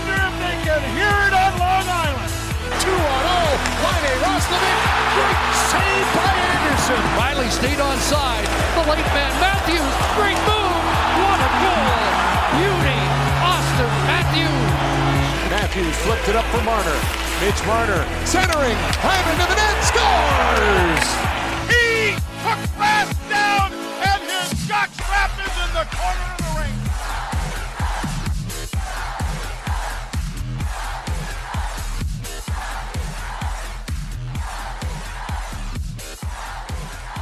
Wonder if they can hear it on Long Island. 2 on 0. Riley Roslovic. Great save by Andersen. Riley stayed on side. The late man Matthews. Great move. What a goal. Beauty. Auston Matthews. Matthews flipped it up for Marner. Mitch Marner centering. Hyman to the net. Scores! He took fast down and his shot trapped in the corner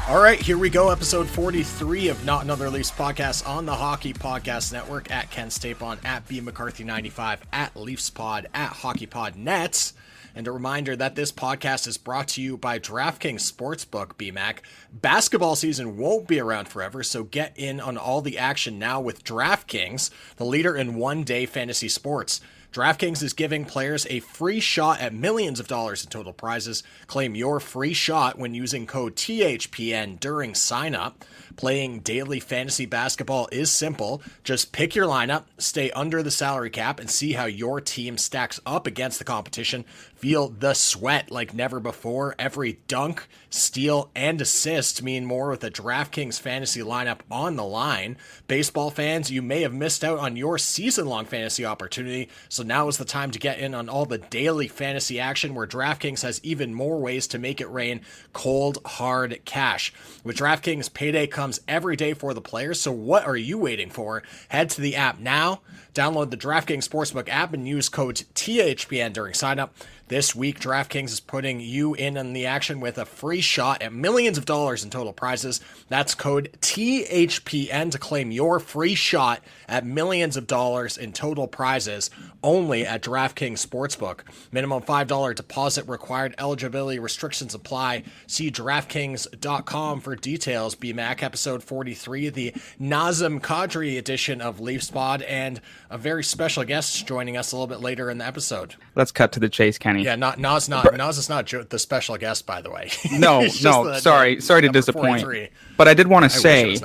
All right, here we go. Episode 43 of Not Another Leafs podcast on the Hockey Podcast Network at Ken Stapon, at B McCarthy95, at Leafs Pod, at Hockey Pod Nets. And a reminder that this podcast is brought to you by DraftKings Sportsbook, BMAC. Basketball season won't be around forever, so get in on all the action now with DraftKings, the leader in one day fantasy sports. DraftKings is giving players a free shot at millions of dollars in total prizes. Claim your free shot when using code THPN during sign up. Playing daily fantasy basketball is simple. Just pick your lineup, stay under the salary cap, and see how your team stacks up against the competition. Feel the sweat like never before. Every dunk, steal, and assist mean more with a DraftKings fantasy lineup on the line. Baseball fans, you may have missed out on your season long fantasy opportunity, so now is the time to get in on all the daily fantasy action where DraftKings has even more ways to make it rain cold, hard cash. With DraftKings, payday comes every day for the players, so what are you waiting for? Head to the app now, download the DraftKings Sportsbook app, and use code THPN during signup. This week, DraftKings is putting you in on the action with a free shot at millions of dollars in total prizes. That's code THPN to claim your free shot at millions of dollars in total prizes only at DraftKings Sportsbook. Minimum $5 deposit required. Eligibility restrictions apply. See DraftKings.com for details. BMAC episode 43, the Nazem Kadri edition of Leafs Pod, and a very special guest joining us a little bit later in the episode. Let's cut to the chase, Kenny. Yeah, not Nas. Not Nas is not the special guest, by the way. No, no, the- sorry, sorry to disappoint. 43. But I did want to say.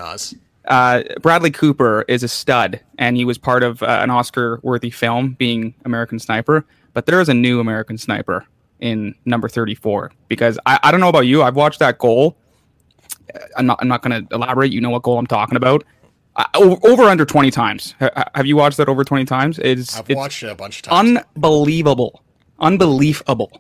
Uh, Bradley Cooper is a stud, and he was part of uh, an Oscar-worthy film, being American Sniper. But there is a new American Sniper in number 34 because I, I don't know about you. I've watched that goal. Uh, I'm not. I'm not going to elaborate. You know what goal I'm talking about. Uh, over, over under 20 times. Ha- have you watched that over 20 times? It's I've it's watched it a bunch of times. unbelievable, unbelievable.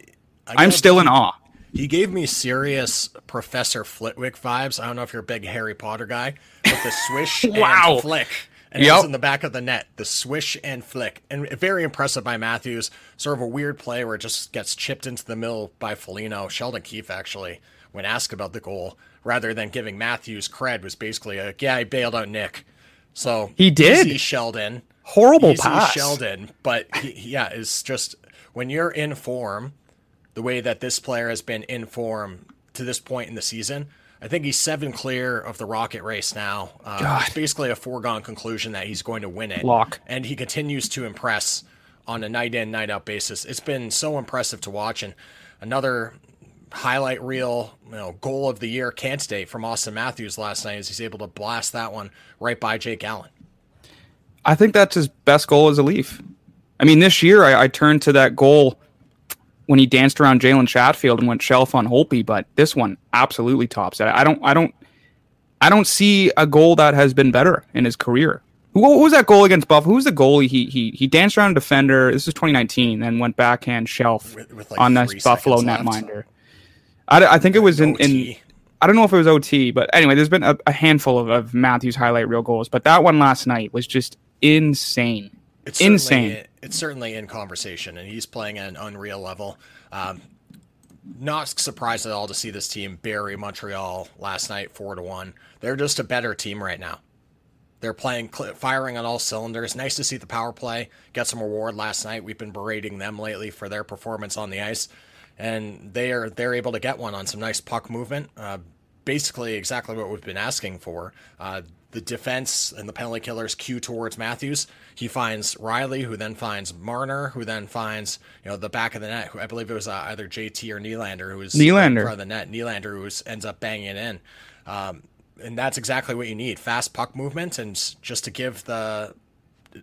I'm still in awe. He gave me serious Professor Flitwick vibes. I don't know if you're a big Harry Potter guy, but the swish Wow. and flick. And it was in the back of the net, the swish and flick. And very impressive by Matthews. Sort of a weird play where it just gets chipped into the middle by Felino. Sheldon Keefe, actually, when asked about the goal, rather than giving Matthews cred, was basically a, yeah, I bailed out Nick. So He did. easy Sheldon. Horrible easy pass. Sheldon, but he, yeah, it's just when you're in form, the way that this player has been in form to this point in the season. I think he's seven clear of the Rocket race now. Uh, it's basically a foregone conclusion that he's going to win it. Lock. And he continues to impress on a night in, night out basis. It's been so impressive to watch. And another highlight reel, you know, goal of the year candidate from Auston Matthews last night is he's able to blast that one right by Jake Allen. I think that's his best goal as a Leaf. I mean, this year I, I turned to that goal when he danced around Jalen Chatfield and went shelf on Holtby, but this one absolutely tops it. I don't I don't I don't see a goal that has been better in his career. Who, who was that goal against Buffalo? Who's the goalie? He he he danced around a defender. This is 2019, and went backhand shelf With- like, on this Buffalo netminder. I, I think it was in, in I don't know if it was OT, but anyway, there's been a, a handful of, of Matthews highlight reel goals, but that one last night was just insane. It's Insane. It's certainly in conversation, and he's playing at an unreal level. Um, not surprised at all to see this team bury Montreal last night, four to one. They're just a better team right now. They're playing, firing on all cylinders. Nice to see the power play get some reward last night. We've been berating them lately for their performance on the ice, and they are they're able to get one on some nice puck movement. Uh, basically, exactly what we've been asking for. Uh, the defense and the penalty killers cue towards Matthews. He finds Rielly, who then finds Marner, who then finds you know the back of the net. Who I believe it was uh, either JT or Nylander who was Nylander. in front of the net. Nylander who ends up banging it in. Um, and that's exactly what you need: fast puck movement, and just to give the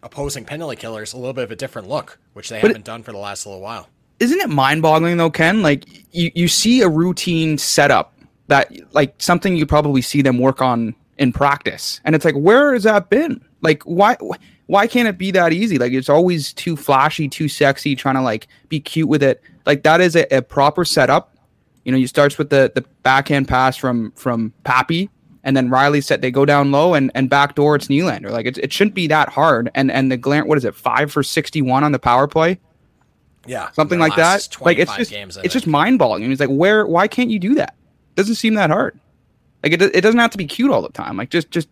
opposing penalty killers a little bit of a different look, which they But- haven't done for the last little while. isn't it mind-boggling though ken like you, you see a routine setup that like something you probably see them work on in practice and it's like where has that been like why why can't it be that easy like it's always too flashy too sexy trying to like be cute with it like that is a, a proper setup you know you starts with the the backhand pass from from pappy and then Riley said they go down low and and backdoor it's Nylander. Like it, it shouldn't be that hard. And and the Glant what is it five for sixty one on the power play? Yeah, something like that. Like it's just games, it's just mind boggling. He's like, where? Why can't you do that? Doesn't seem that hard. Like it, it doesn't have to be cute all the time. Like just just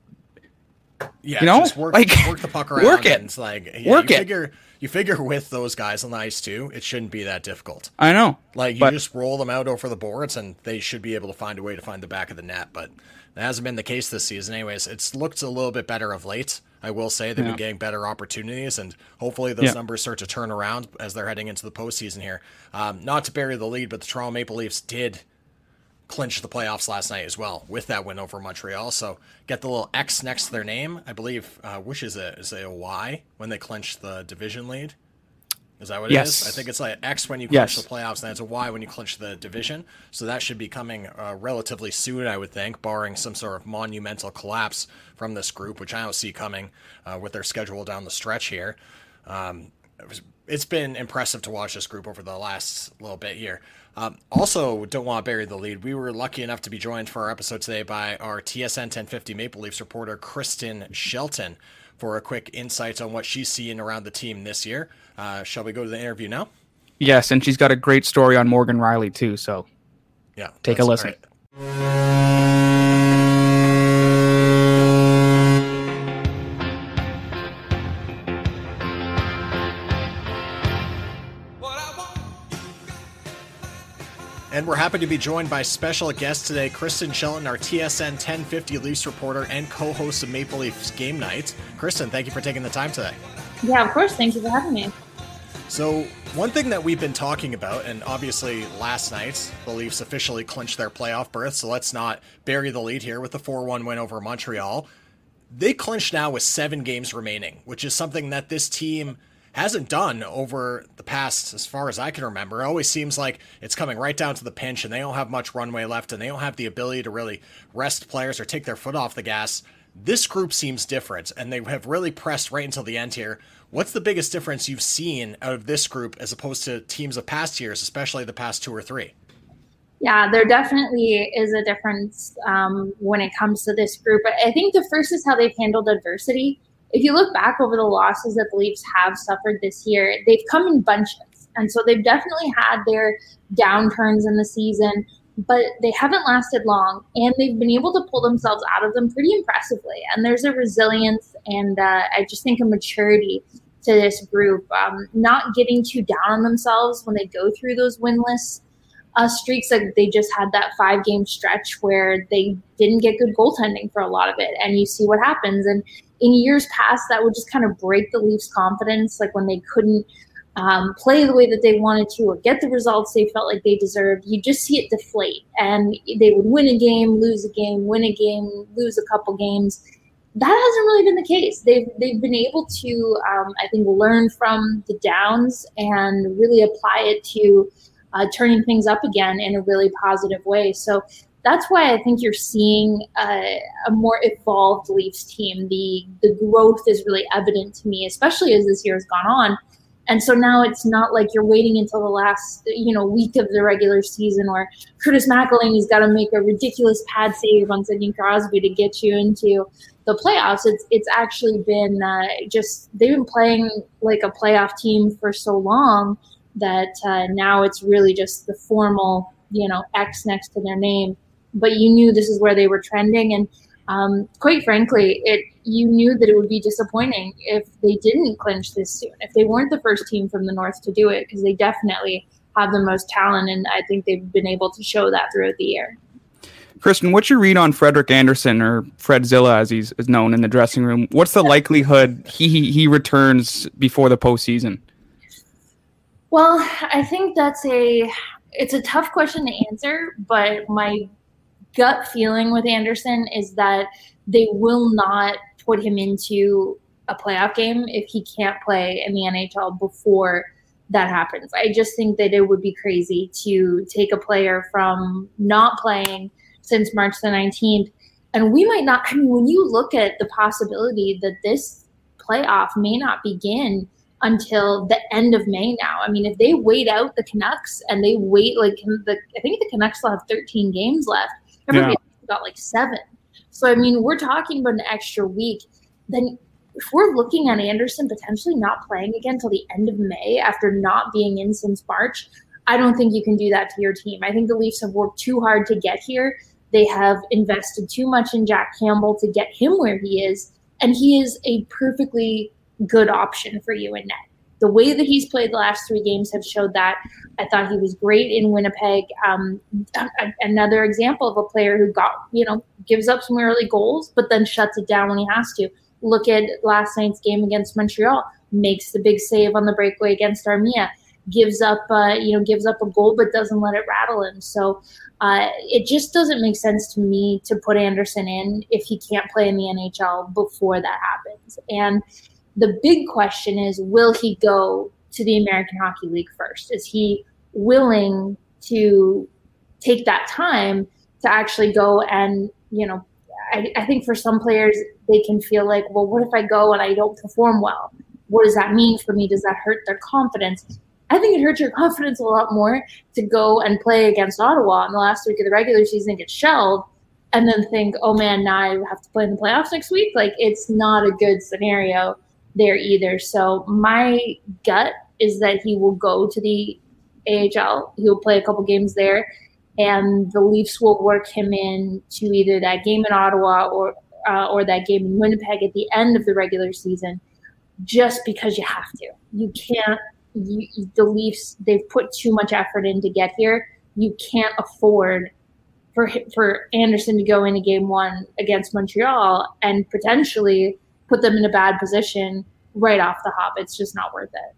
Yeah, You know? just work, Like, work the puck around. work it. It's like yeah, Work you it. Figure, you figure with those guys on the ice too, it shouldn't be that difficult. I know. Like you But- just roll them out over the boards, and they should be able to find a way to find the back of the net. But that hasn't been the case this season. Anyways, it's looked a little bit better of late. I will say they've Yeah. been getting better opportunities, and hopefully those Yeah. numbers start to turn around as they're heading into the postseason here. Um, not to bury the lead, but the Toronto Maple Leafs did clinch the playoffs last night as well with that win over Montreal. So get the little X next to their name. I believe, uh, which is it? Is it a Y when they clinch the division lead? Is that what it Yes. is? I think it's like X when you clinch Yes. the playoffs, and it's a Y when you clinch the division. So that should be coming uh, relatively soon, I would think, barring some sort of monumental collapse from this group, which I don't see coming uh, with their schedule down the stretch here. Um, it was- it's been impressive to watch this group over the last little bit here. Um, also, don't want to bury the lead. We were lucky enough to be joined for our episode today by our TSN 1050 Maple Leafs reporter, Kristen Shelton, for a quick insights on what she's seeing around the team this year. Uh, shall we go to the interview now? Yes, and she's got a great story on Morgan Rielly too. So Yeah. Take a listen. And we're happy to be joined by special guest today, Kristen Shelton, our TSN 1050 Leafs reporter and co-host of Maple Leafs Game Night. Kristen, thank you for taking the time today. Yeah, of course. Thank you for having me. So, one thing that we've been talking about, and obviously last night, the Leafs officially clinched their playoff berth, so let's not bury the lead here with the 4 1 win over Montreal. They clinched now with seven games remaining, which is something that this team hasn't done over the past, as far as I can remember. It always seems like it's coming right down to the pinch, and they don't have much runway left, and they don't have the ability to really rest players or take their foot off the gas. This group seems different, and they have really pressed right until the end here. What's the biggest difference you've seen out of this group as opposed to teams of past years, especially the past two or three? Yeah, there definitely is a difference um, when it comes to this group. I think the first is how they've handled adversity. If you look back over the losses that the Leafs have suffered this year, they've come in bunches. And so they've definitely had their downturns in the season, but they haven't lasted long. And they've been able to pull themselves out of them pretty impressively. And there's a resilience and uh, I just think a maturity to this group, um, not getting too down on themselves when they go through those winless uh, streaks. Like they just had that five game stretch where they didn't get good goaltending for a lot of it, and you see what happens. And in years past, that would just kind of break the Leafs' confidence, like when they couldn't. Um, play the way that they wanted to or get the results they felt like they deserved, you just see it deflate. And they would win a game, lose a game, win a game, lose a couple games that hasn't really been the case. They've they've been able to, um, I think, learn from the downs and really apply it to uh, turning things up again in a really positive way. So that's why I think you're seeing a, a more evolved Leafs team. The the growth is really evident to me, especially as this year has gone on. And so now it's not like you're waiting until the last, you know, week of the regular season where Curtis McElhinney's got to make a ridiculous pad save on Sidney Crosby to get you into the playoffs. It's it's actually been uh, just they've been playing like a playoff team for so long that uh, now it's really just the formal, you know, X next to their name. But you knew this is where they were trending, and um, quite frankly, it you knew that it would be disappointing if they didn't clinch this soon, if they weren't the first team from the North to do it, because they definitely have the most talent, and I think they've been able to show that throughout the year. Kristen, what's your read on Frederik Andersen or Fred Zilla as he's is known in the dressing room? What's the likelihood he he returns before the postseason? Well, I think that's a it's a tough question to answer, but my gut feeling with Andersen is that they will not put him into a playoff game if he can't play in the NHL before that happens. I just think that it would be crazy to take a player from not playing since March the 19th. And we might not, I mean, when you look at the possibility that this playoff may not begin until the end of May now. I mean, if they wait out the Canucks and they wait, like, the, I think the Canucks will have 13 games left. Everybody yeah. got like seven. So, I mean, we're talking about an extra week. Then if we're looking at Andersen potentially not playing again till the end of May after not being in since March, I don't think you can do that to your team. I think the Leafs have worked too hard to get here. They have invested too much in Jack Campbell to get him where he is. And he is a perfectly good option for you in net. The way that he's played the last three games have showed that. I thought he was great in Winnipeg. Um, another example of a player who got, you know, gives up some early goals, but then shuts it down when he has to. Look at last night's game against Montreal. Makes the big save on the breakaway against Armia. Gives up, uh, you know, gives up a goal, but doesn't let it rattle him. So uh, it just doesn't make sense to me to put Andersen in if he can't play in the NHL before that happens. And the big question is will he go to the American Hockey League first? Is he willing to take that time to actually go and, you know, I, I think for some players, they can feel like, well, what if I go and I don't perform well? What does that mean for me? Does that hurt their confidence? I think it hurts your confidence a lot more to go and play against Ottawa in the last week of the regular season and get shelled and then think, oh man, now I have to play in the playoffs next week. Like it's not a good scenario there either. So my gut is that he will go to the AHL. He'll play a couple games there, and the Leafs will work him in to either that game in Ottawa or uh, or that game in Winnipeg at the end of the regular season, just because you have to. You can't. You, the Leafs they've put too much effort in to get here. You can't afford for for Andersen to go into game one against Montreal and potentially put them in a bad position right off the hop. It's just not worth it.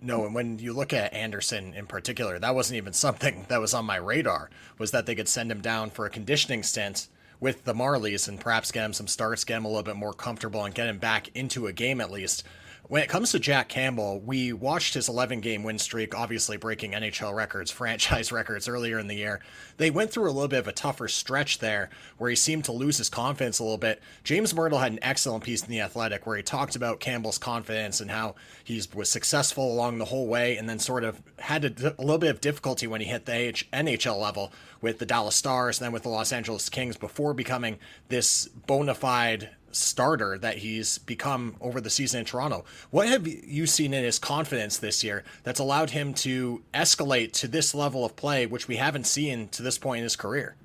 No, and when you look at Andersen in particular, that wasn't even something that was on my radar. Was that they could send him down for a conditioning stint with the Marlies and perhaps get him some starts, get him a little bit more comfortable, and get him back into a game at least. When it comes to Jack Campbell, we watched his 11 game win streak, obviously breaking NHL records, franchise records earlier in the year. They went through a little bit of a tougher stretch there where he seemed to lose his confidence a little bit. James Mirtle had an excellent piece in The Athletic where he talked about Campbell's confidence and how he was successful along the whole way and then sort of had a, little bit of difficulty when he hit the NHL level with the Dallas Stars and then with the Los Angeles Kings before becoming this bona fide starter that he's become over the season in Toronto. What have you seen in his confidence this year that's allowed him to escalate to this level of play, which we haven't seen to this point in his career?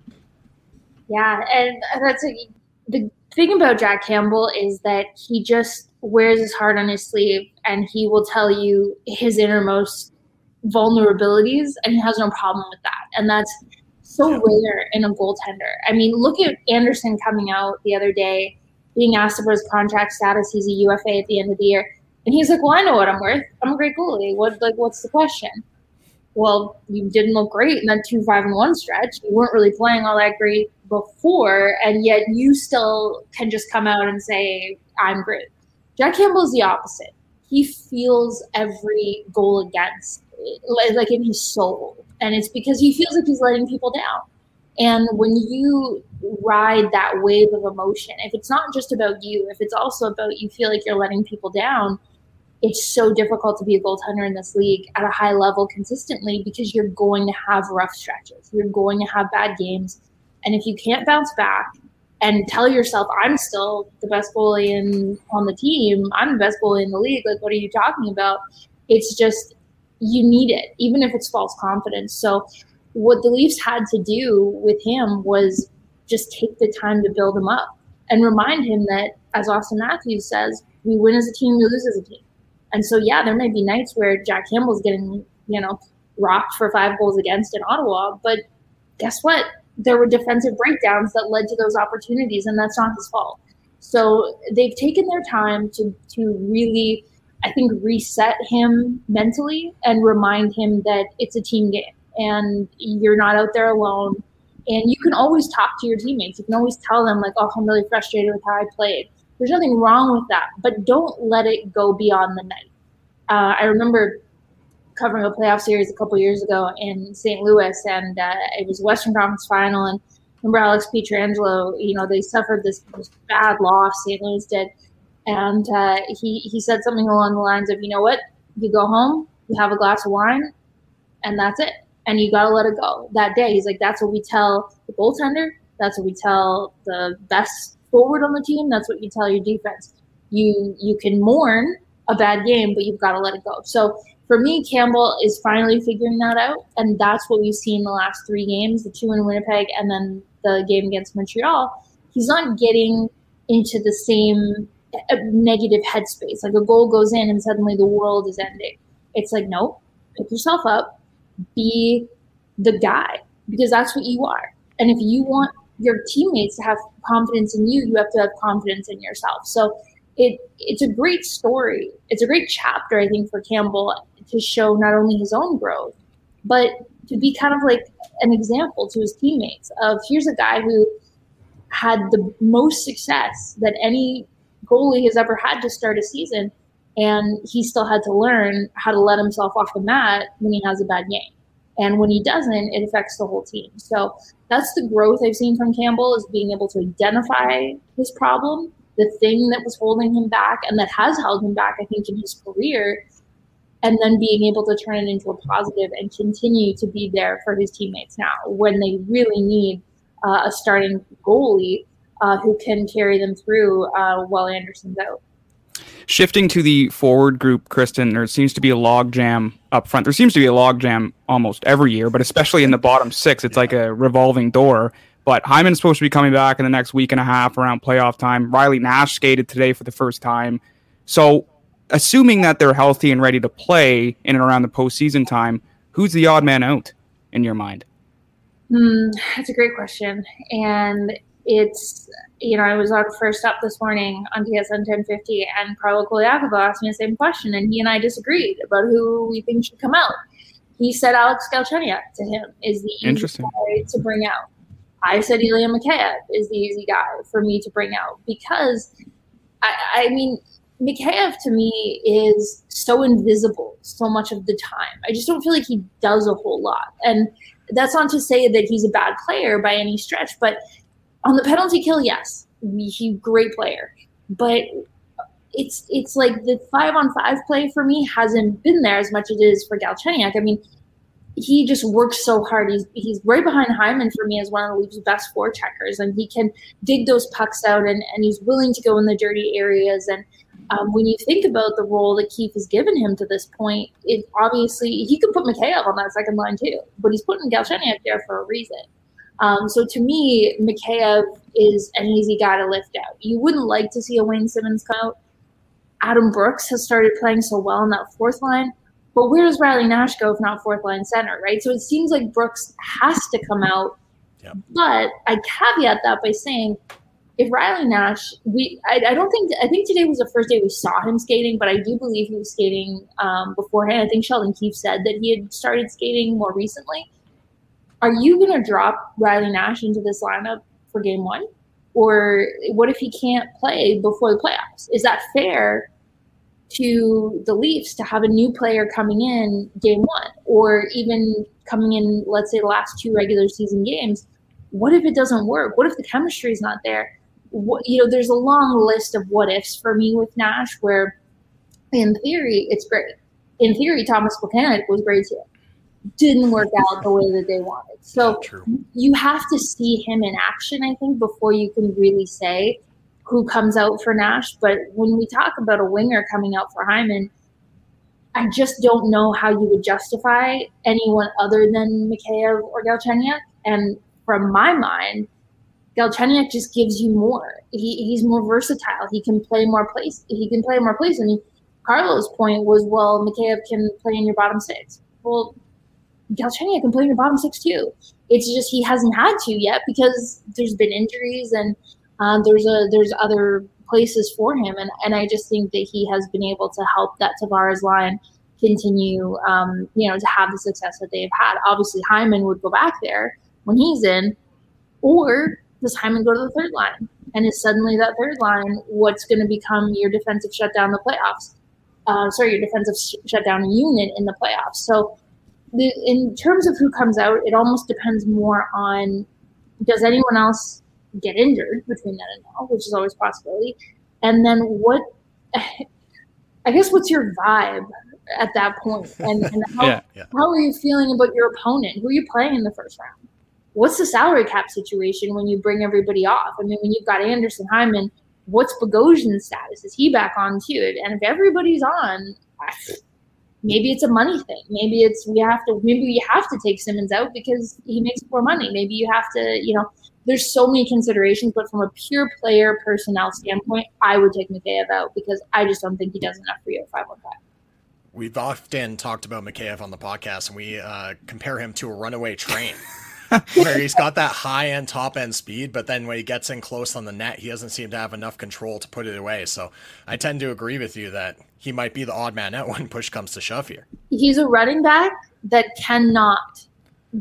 Yeah, and that's a, the thing about Jack Campbell is that he just wears his heart on his sleeve and he will tell you his innermost vulnerabilities and he has no problem with that. And that's so rare in a goaltender. I mean, look at Andersen coming out the other day being asked about his contract status. He's a UFA at the end of the year. And he's like, Well, I know what I'm worth. I'm a great goalie. What like what's the question? Well, you didn't look great in that two five and one stretch. You weren't really playing all that great before, and yet you still can just come out and say, I'm great. Jack Campbell is the opposite. He feels every goal against like in his soul. And it's because he feels like he's letting people down. And when you ride that wave of emotion, if it's not just about you, if it's also about you feel like you're letting people down, it's so difficult to be a goaltender in this league at a high level consistently because you're going to have rough stretches. You're going to have bad games. And if you can't bounce back and tell yourself, I'm still the best goalie in, on the team, I'm the best goalie in the league, like, what are you talking about? It's just, you need it, even if it's false confidence. So, what the Leafs had to do with him was just take the time to build him up and remind him that, as Auston Matthews says, we win as a team, we lose as a team. And so, yeah, there may be nights where Jack Campbell's getting, you know, rocked for five goals against in Ottawa, but guess what? There were defensive breakdowns that led to those opportunities, and that's not his fault. So they've taken their time to to really, I think, reset him mentally and remind him that it's a team game and you're not out there alone. And you can always talk to your teammates. You can always tell them like, "Oh, I'm really frustrated with how I played." There's nothing wrong with that, but don't let it go beyond the night. Uh, I remember covering a playoff series a couple years ago in St. Louis, and uh, it was Western Conference Final. And remember Alex Pietrangelo, you know, they suffered this, bad loss. St. Louis did, and uh, he he said something along the lines of, you know what, you go home, you have a glass of wine, and that's it, and you got to let it go. That day, he's like, that's what we tell the goaltender. That's what we tell the best forward on the team, that's what you tell your defense. You you can mourn a bad game, but you've got to let it go. So for me, Campbell is finally figuring that out, and that's what we've seen the last three games: the two in Winnipeg, and then the game against Montreal. He's not getting into the same uh, negative headspace. Like a goal goes in, and suddenly the world is ending. It's like, no, pick yourself up, be the guy, because that's what you are. And if you want your teammates to have confidence in you, you have to have confidence in yourself. So it it's a great story. It's a great chapter, I think, for Campbell to show not only his own growth, but to be kind of like an example to his teammates of here's a guy who had the most success that any goalie has ever had to start a season, and he still had to learn how to let himself off the mat when he has a bad game. And when he doesn't, it affects the whole team. So that's the growth I've seen from Campbell is being able to identify his problem, the thing that was holding him back and that has held him back, I think, in his career, and then being able to turn it into a positive and continue to be there for his teammates now when they really need uh, a starting goalie uh, who can carry them through uh, while Andersen's out. Shifting to the forward group, Kristen, there seems to be a logjam up front. There seems to be a logjam almost every year, but especially in the bottom six, it's yeah. like a revolving door. But Hyman's supposed to be coming back in the next week and a half around playoff time. Riley Nash skated today for the first time. So, assuming that they're healthy and ready to play in and around the postseason time, who's the odd man out in your mind? Mm, that's a great question. And it's you know, I was on first up this morning on TSN 1050, and Carlo Colaiacovo asked me the same question, and he and I disagreed about who we think should come out. He said Alex Galchenyuk to him is the easy guy to bring out. I said Ilya Mikheyev is the easy guy for me to bring out because, I, I mean, Mikheyev to me is so invisible so much of the time. I just don't feel like he does a whole lot. And that's not to say that he's a bad player by any stretch, but on the penalty kill, yes, he great player, but it's it's like the five on five play for me hasn't been there as much as it is for Galchenyuk. I mean, he just works so hard. He's he's right behind Hyman for me as one of the league's best forecheckers, and he can dig those pucks out, and, and he's willing to go in the dirty areas. And um, when you think about the role that Keefe has given him to this point, it obviously he could put Mikheyev on that second line too, but he's putting Galchenyuk there for a reason. Um, so to me, Mikheyev is an easy guy to lift out. You wouldn't like to see a Wayne Simmonds come out. Adam Brooks has started playing so well in that fourth line. But where does Riley Nash go if not fourth line center, right? So it seems like Brooks has to come out. Yep. But I caveat that by saying if Riley Nash, we I, I, don't think I think today was the first day we saw him skating, but I do believe he was skating um, beforehand. I think Sheldon Keefe said that he had started skating more recently. Are you going to drop Riley Nash into this lineup for game one? Or what if he can't play before the playoffs? Is that fair to the Leafs to have a new player coming in game one, or even coming in, let's say, the last two regular season games. What if it doesn't work? What if the chemistry is not there? What, you know, there's a long list of what ifs for me with Nash, where in theory it's great. In theory, Tomas Plekanec was great too. Didn't work out the way that they wanted. So you have to see him in action, I think, before you can really say who comes out for Nash. But when we talk about a winger coming out for Hyman, I just don't know how you would justify anyone other than Mikheyev or Galchenyuk. And from my mind, Galchenyuk just gives you more. He, he's more versatile. He can play more place. He can play more place. I mean, Carlos' point was, well, Mikheyev can play in your bottom six. Well, Galchenyuk can play in your bottom six too. It's just he hasn't had to yet because there's been injuries and um, there's a there's other places for him, and and I just think that he has been able to help that Tavares line continue, um, you know, to have the success that they've had. Obviously, Hyman would go back there when he's in, or does Hyman go to the third line? And is suddenly that third line what's going to become your defensive shutdown in the playoffs? Uh, sorry, your defensive sh- shutdown unit in the playoffs. So, the, in terms of who comes out, it almost depends more on does anyone else get injured between then and now, which is always a possibility. And then what? I guess what's your vibe at that point, and, and how, Yeah. Yeah. how are you feeling about your opponent? Who are you playing in the first round? What's the salary cap situation when you bring everybody off? I mean, when you've got Andersen Hyman, what's Bogosian's status? Is he back on too? And if everybody's on, maybe it's a money thing. Maybe it's we have to maybe you have to take Simmonds out because he makes more money. Maybe you have to, you know, there's so many considerations, but from a pure player personnel standpoint, I would take Mikheyev out because I just don't think he does enough for you at five one five. We've often talked about Mikheyev on the podcast, and we uh, compare him to a runaway train. where he's got that high end, top end speed, but then when he gets in close on the net, he doesn't seem to have enough control to put it away. So I tend to agree with you that he might be the odd man out when push comes to shove here. He's a running back that cannot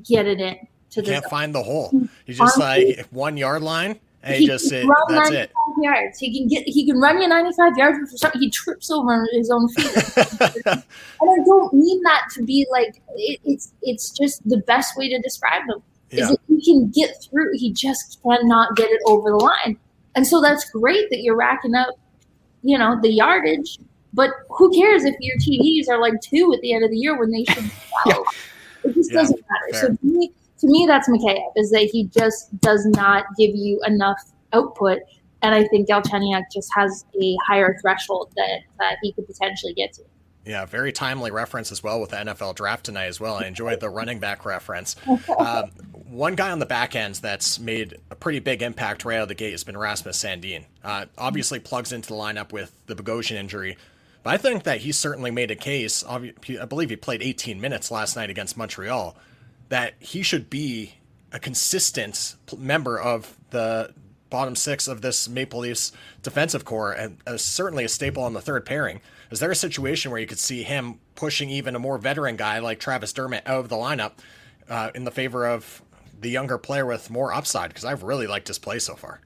get it in to the Can't zone. find the hole. He's just Honestly- like one yard line, and He he just it, that's 95 it. yards. He can get. He can run you 95 yards, but for some, he trips over his own feet. and I don't mean that to be like it, it's. It's just the best way to describe him is Yeah. that he can get through. He just cannot get it over the line, and so that's great that you're racking up, you know, the yardage. But who cares if your TDs are like two at the end of the year when they should be 12? It just Yeah, doesn't matter. So to me, to me, that's Mikheyev is that he just does not give you enough output. And I think Galchenyuk just has a higher threshold that uh, he could potentially get to. Yeah, very timely reference as well with the NFL draft tonight as well. I enjoyed the running back reference. Um, one guy on the back end that's made a pretty big impact right out of the gate has been Rasmus Sandin. Uh, obviously plugs into the lineup with the Bogosian injury, but I think that he certainly made a case. I believe he played 18 minutes last night against Montreal. That he should be a consistent member of the bottom six of this Maple Leafs defensive core and uh, certainly a staple on the third pairing. Is there a situation where you could see him pushing even a more veteran guy like Travis Dermott out of the lineup uh, in the favor of the younger player with more upside? Because I've really liked his play so far.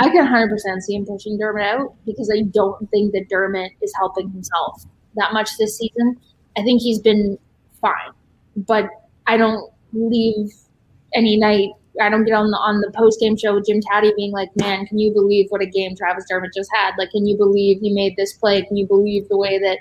I can 100% see him pushing Dermott out because I don't think that Dermott is helping himself that much this season. I think he's been fine, but I don't leave any night. I don't get on the on the post game show with Jim Tatti being like, "Man, can you believe what a game Travis Dermott just had? Like, can you believe he made this play? Can you believe the way that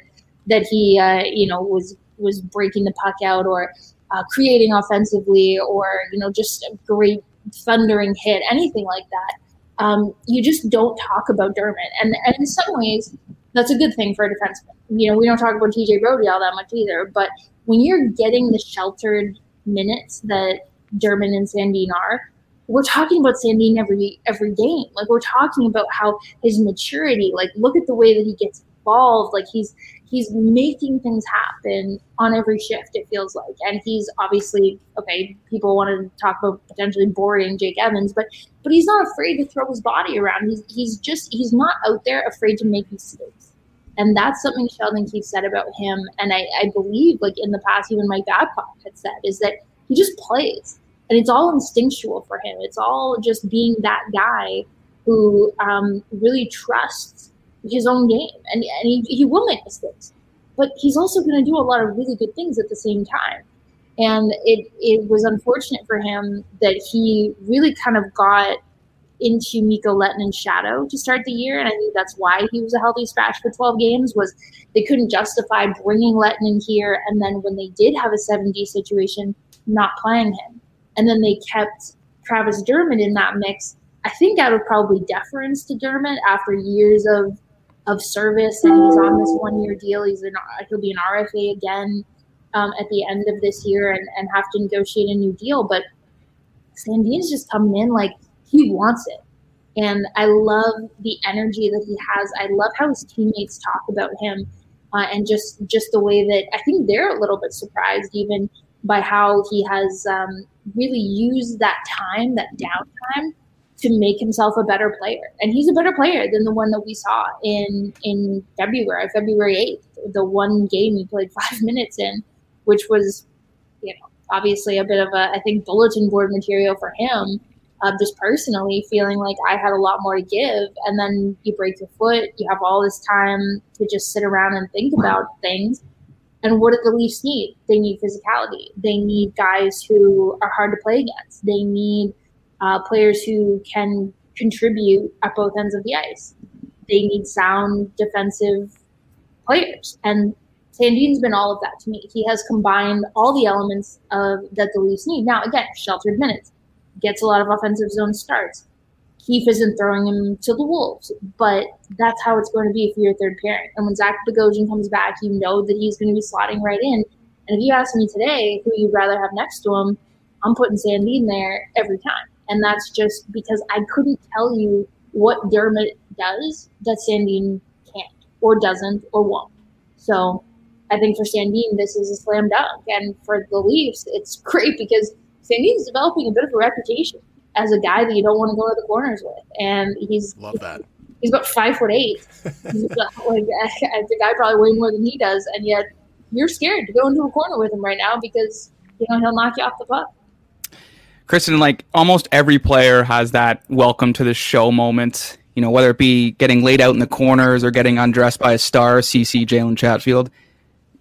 that he, uh, you know, was was breaking the puck out or uh, creating offensively or you know just a great thundering hit, anything like that." Um, you just don't talk about Dermott. And, and in some ways, that's a good thing for a defenseman. You know, we don't talk about TJ Brodie all that much either, but when you're getting the sheltered minutes that Dermott and Sandin are, we're talking about Sandin every every game. Like we're talking about how his maturity, like look at the way that he gets involved. Like he's he's making things happen on every shift, it feels like. And he's obviously okay, people want to talk about potentially boarding Jake Evans, but but he's not afraid to throw his body around. He's he's just he's not out there afraid to make mistakes. And that's something Sheldon Keefe said about him. And I, I believe like in the past, even Mike Babcock had said, is that he just plays. And it's all instinctual for him. It's all just being that guy who um, really trusts his own game, and and he, he will make mistakes, but he's also going to do a lot of really good things at the same time. And it it was unfortunate for him that he really kind of got into Mikko Lehtonen's shadow to start the year, and I think that's why he was a healthy scratch for 12 games. Was they couldn't justify bringing Lehtonen here, and then when they did have a 7D situation, not playing him, and then they kept Travis Dermott in that mix. I think out of probably deference to Dermott after years of of service, and he's on this one year deal. He's an he'll be an RFA again um, at the end of this year, and, and have to negotiate a new deal. But Sandin's just coming in like he wants it. And I love the energy that he has. I love how his teammates talk about him, uh, and just just the way that I think they're a little bit surprised even by how he has um, really used that time, that downtime, to make himself a better player. And he's a better player than the one that we saw in in February, February eighth, the one game he played five minutes in, which was, you know, obviously a bit of a I think bulletin board material for him um, just personally feeling like I had a lot more to give. And then you break your foot, you have all this time to just sit around and think about things. And what do the Leafs need? They need physicality. They need guys who are hard to play against. They need uh, players who can contribute at both ends of the ice. They need sound defensive players. And Sandin's been all of that to me. He has combined all the elements of that the Leafs need. Now, again, sheltered minutes gets a lot of offensive zone starts. Keefe isn't throwing him to the wolves, but that's how it's going to be for your third pairing. And when Zach Bogosian comes back, you know that he's going to be slotting right in. And if you ask me today who you'd rather have next to him, I'm putting Sandin there every time. And that's just because I couldn't tell you what Dermott does that Sandin can't or doesn't or won't. So I think for Sandin, this is a slam dunk. And for the Leafs, it's great because Sandin's developing a bit of a reputation as a guy that you don't want to go to the corners with, and he's love that. He's about five foot eight. he's like, the guy probably way more than he does, and yet you're scared to go into a corner with him right now because you know he'll knock you off the puck. Kristen, like almost every player has that welcome to the show moment. You know, whether it be getting laid out in the corners or getting undressed by a star, CC Jalen Chatfield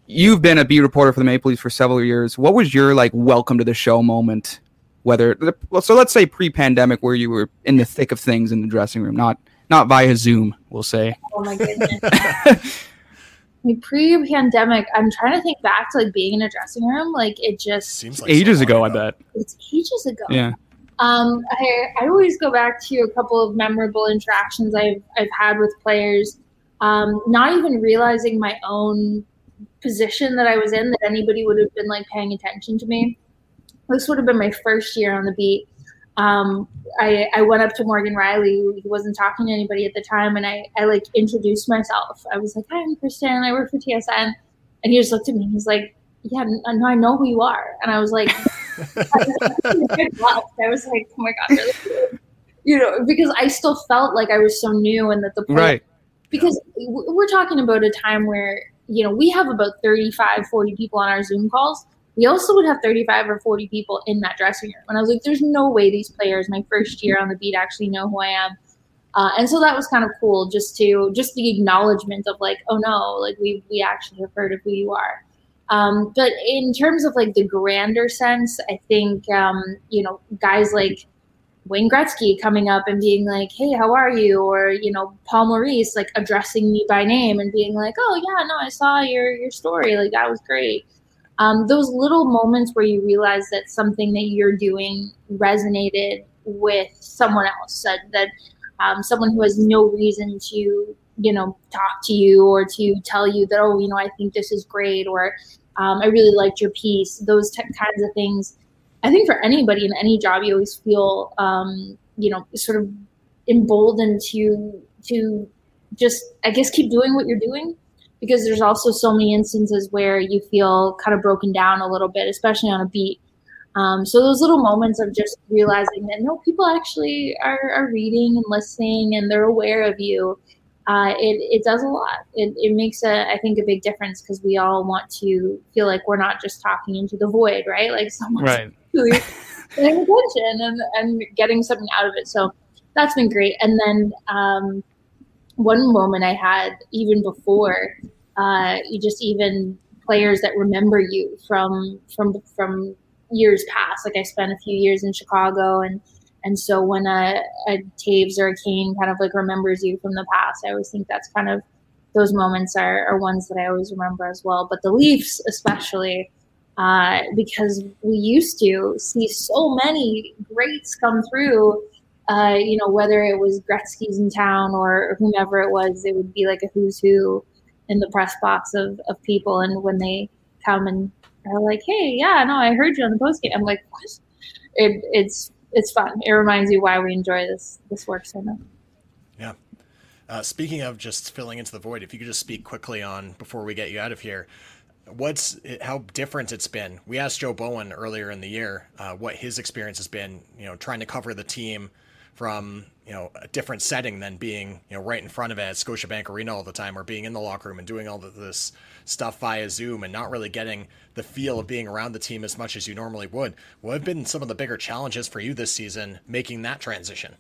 you've been a beat reporter for the Maple Leafs for several years. What was your like welcome to the show moment? Whether well, so let's say pre-pandemic, where you were in the thick of things in the dressing room, not not via Zoom, we'll say. Oh my goodness. pre-pandemic, I'm trying to think back to like being in a dressing room. Like it just seems like ages so ago, ago. I bet. It's ages ago. Yeah. Um, I, I always go back to a couple of memorable interactions I've I've had with players. Um, not even realizing my own position that I was in that anybody would have been like paying attention to me. This would have been my first year on the beat. Um, I, I went up to Morgan Rielly, he wasn't talking to anybody at the time, and I, I like introduced myself. I was like, Hi, I'm Kristen, I work for TSN. And he just looked at me, and he's like, Yeah, no, I know who you are. And I was like, I was like, Oh my God, really? You know, because I still felt like I was so new and that the right. Because we're talking about a time where you know, we have about 35, 40 people on our Zoom calls. We also would have 35 or 40 people in that dressing room. And I was like, there's no way these players, my first year on the beat, actually know who I am. Uh, and so that was kind of cool just to just the acknowledgement of like, oh no, like we we actually have heard of who you are. Um, but in terms of like the grander sense, I think um, you know guys like Wayne Gretzky coming up and being like, "Hey, how are you?" Or you know, Paul Maurice like addressing me by name and being like, "Oh yeah, no, I saw your your story. Like that was great." Um, those little moments where you realize that something that you're doing resonated with someone else, that that um, someone who has no reason to you know talk to you or to tell you that oh you know I think this is great or um, I really liked your piece. Those t- kinds of things I think for anybody in any job, you always feel, um, you know, sort of emboldened to to just, I guess, keep doing what you're doing because there's also so many instances where you feel kind of broken down a little bit, especially on a beat. Um, so those little moments of just realizing that no, people actually are, are reading and listening and they're aware of you. Uh, it, it does a lot. It, it makes a, I think, a big difference because we all want to feel like we're not just talking into the void, right? Like someone's right actually paying attention and, and getting something out of it. So that's been great. And then um, one moment I had even before, uh, you just even players that remember you from from from years past. Like I spent a few years in Chicago, and and so when a, a Toews or a Kane kind of like remembers you from the past, I always think that's kind of those moments are, are ones that I always remember as well. But the Leafs, especially, uh, because we used to see so many greats come through. Uh, you know, whether it was Gretzky's in town or whomever it was, it would be like a who's who in the press box of, of people. And when they come and are like, "Hey, yeah, no, I heard you on the post game," I'm like, "What?" It, it's it's fun. It reminds you why we enjoy this this work so much. Yeah. Uh, speaking of just filling into the void, if you could just speak quickly on before we get you out of here, what's how different it's been. We asked Joe Bowen earlier in the year uh, what his experience has been, you know, trying to cover the team from you know a different setting than being you know right in front of it at Scotiabank Arena all the time, or being in the locker room and doing all of this stuff via Zoom and not really getting the feel of being around the team as much as you normally would. What have been some of the bigger challenges for you this season making that transition?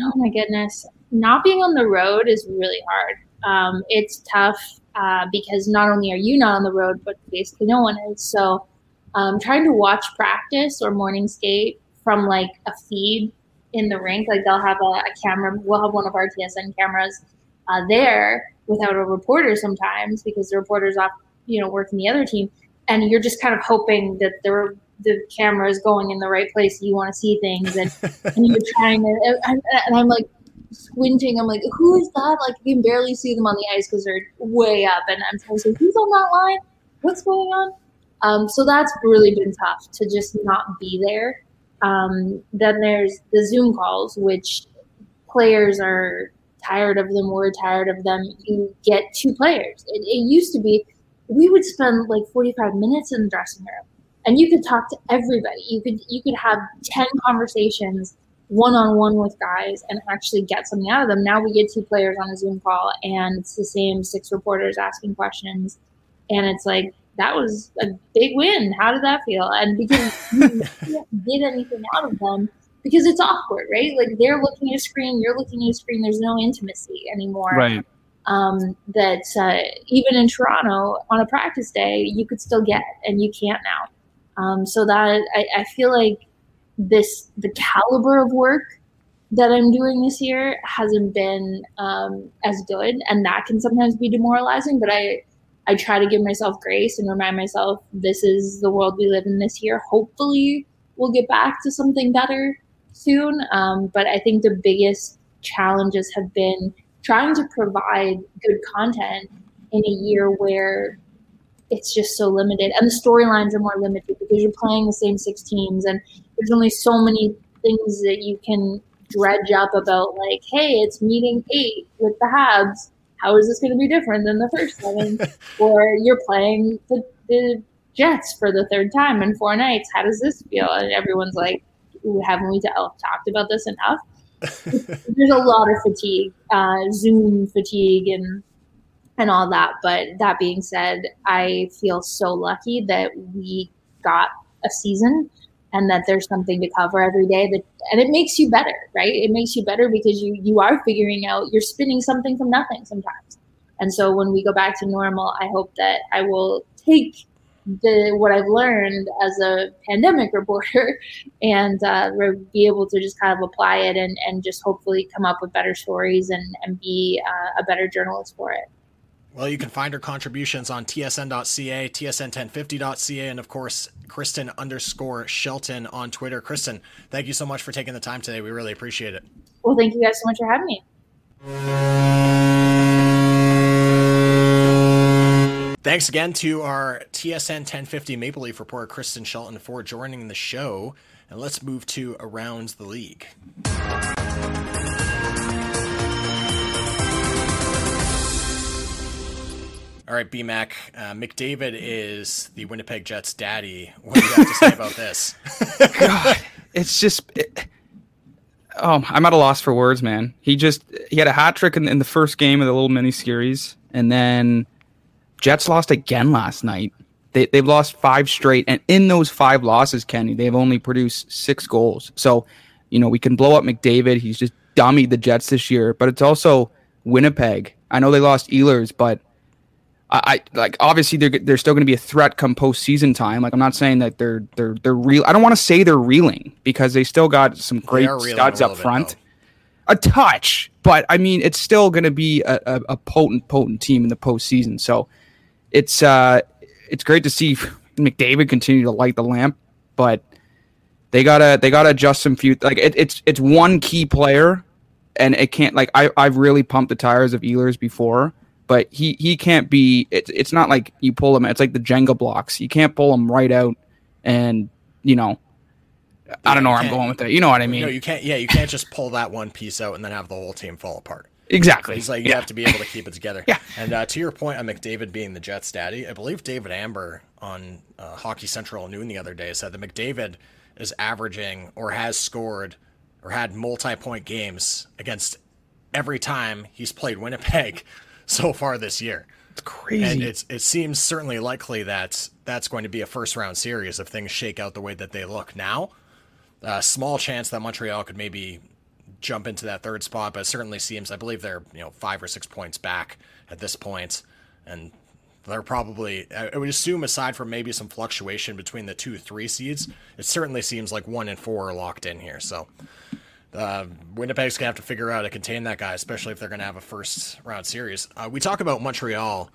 Oh my goodness, not being on the road is really hard. Um, it's tough uh, because not only are you not on the road, but basically no one is. So um, trying to watch practice or morning skate from like a feed in the rink. Like they'll have a, a camera. We'll have one of our TSN cameras uh, there without a reporter sometimes because the reporter's off, you know, working the other team, and you're just kind of hoping that the the camera is going in the right place. You want to see things, and and you're trying to. And, and I'm like squinting. I'm like, who is that? Like you can barely see them on the ice because they're way up, and I'm trying to say, who's on that line? What's going on? Um, so that's really been tough to just not be there. Um, then there's the Zoom calls, which players are tired of them. We're tired of them. You get two players. It, it used to be we would spend like 45 minutes in the dressing room and you could talk to everybody. You could you could have 10 conversations one on one with guys and actually get something out of them. Now we get two players on a Zoom call and it's the same six reporters asking questions. And it's like that was a big win. How did that feel? And because you can't get anything out of them because it's awkward, right? Like they're looking at a screen, you're looking at a screen. There's no intimacy anymore. Right. Um, that uh, even in Toronto on a practice day, you could still get, and you can't now. Um, so that I, I feel like this the caliber of work that I'm doing this year hasn't been um, as good, and that can sometimes be demoralizing. But I I try to give myself grace and remind myself this is the world we live in this year. Hopefully, we'll get back to something better soon. Um, but I think the biggest challenges have been trying to provide good content in a year where it's just so limited and the storylines are more limited because you're playing the same six teams and there's only so many things that you can dredge up about like hey it's meeting eight with the habs how is this going to be different than the first seven? or you're playing the, the Jets for the third time in four nights. How does this feel? And everyone's like, haven't we talked about this enough? There's a lot of fatigue, uh, Zoom fatigue, and and all that. But that being said, I feel so lucky that we got a season and that there's something to cover every day that and it makes you better right? It makes you better because you you are figuring out you're spinning something from nothing sometimes. And so when we go back to normal i hope that i will take the what i've learned as a pandemic reporter and uh, be able to just kind of apply it and and just hopefully come up with better stories and and be uh, a better journalist for it well, you can find her contributions on tsn.ca, tsn1050.ca, and of course, Kristen underscore Shelton on Twitter. Kristen, thank you so much for taking the time today. We really appreciate it. Well, thank you guys so much for having me. Thanks again to our TSN 1050 Maple Leaf reporter, Kristen Shelton, for joining the show. And let's move to Around the League. All right, BMAC. Uh, McDavid is the Winnipeg Jets' daddy. What do you have to say about this? God, it's just. It, oh, I'm at a loss for words, man. He just he had a hat trick in, in the first game of the little mini series, and then Jets lost again last night. They they've lost five straight, and in those five losses, Kenny, they've only produced six goals. So, you know, we can blow up McDavid. He's just dummied the Jets this year, but it's also Winnipeg. I know they lost Ehlers, but I, I like obviously they're they're still going to be a threat come postseason time. Like I'm not saying that they're they're they're real. I don't want to say they're reeling because they still got some great studs up little bit, front. a touch, but I mean it's still going to be a, a, a potent potent team in the postseason. So it's uh it's great to see McDavid continue to light the lamp, but they gotta they gotta adjust some few like it, it's it's one key player and it can't like I I've really pumped the tires of Ehlers before, but he he can't be. It's it's not like you pull him. It's like the Jenga blocks. You can't pull him right out, and you know. I don't know where I'm going with that. You know what I mean? No, you can't. Yeah, you can't just pull that one piece out and then have the whole team fall apart. exactly. It's like you yeah. have to be able to keep it together. Yeah. And uh, to your point on McDavid being the Jets' daddy, I believe David Amber on uh, Hockey Central noon the other day said that McDavid is averaging or has scored or had multi-point games against every time he's played Winnipeg so far this year. It's crazy. And it's it seems certainly likely that that's going to be a first round series if things shake out the way that they look now. Uh, small chance that Montreal could maybe jump into that third spot, but it certainly seems I believe they're you know five or six points back at this point, and they're probably I I would assume aside from maybe some fluctuation between the two three seeds, it certainly seems like one and four are locked in here. So uh, Winnipeg's gonna have to figure out how to contain that guy, especially if they're gonna have a first round series. Uh, we talk about Montreal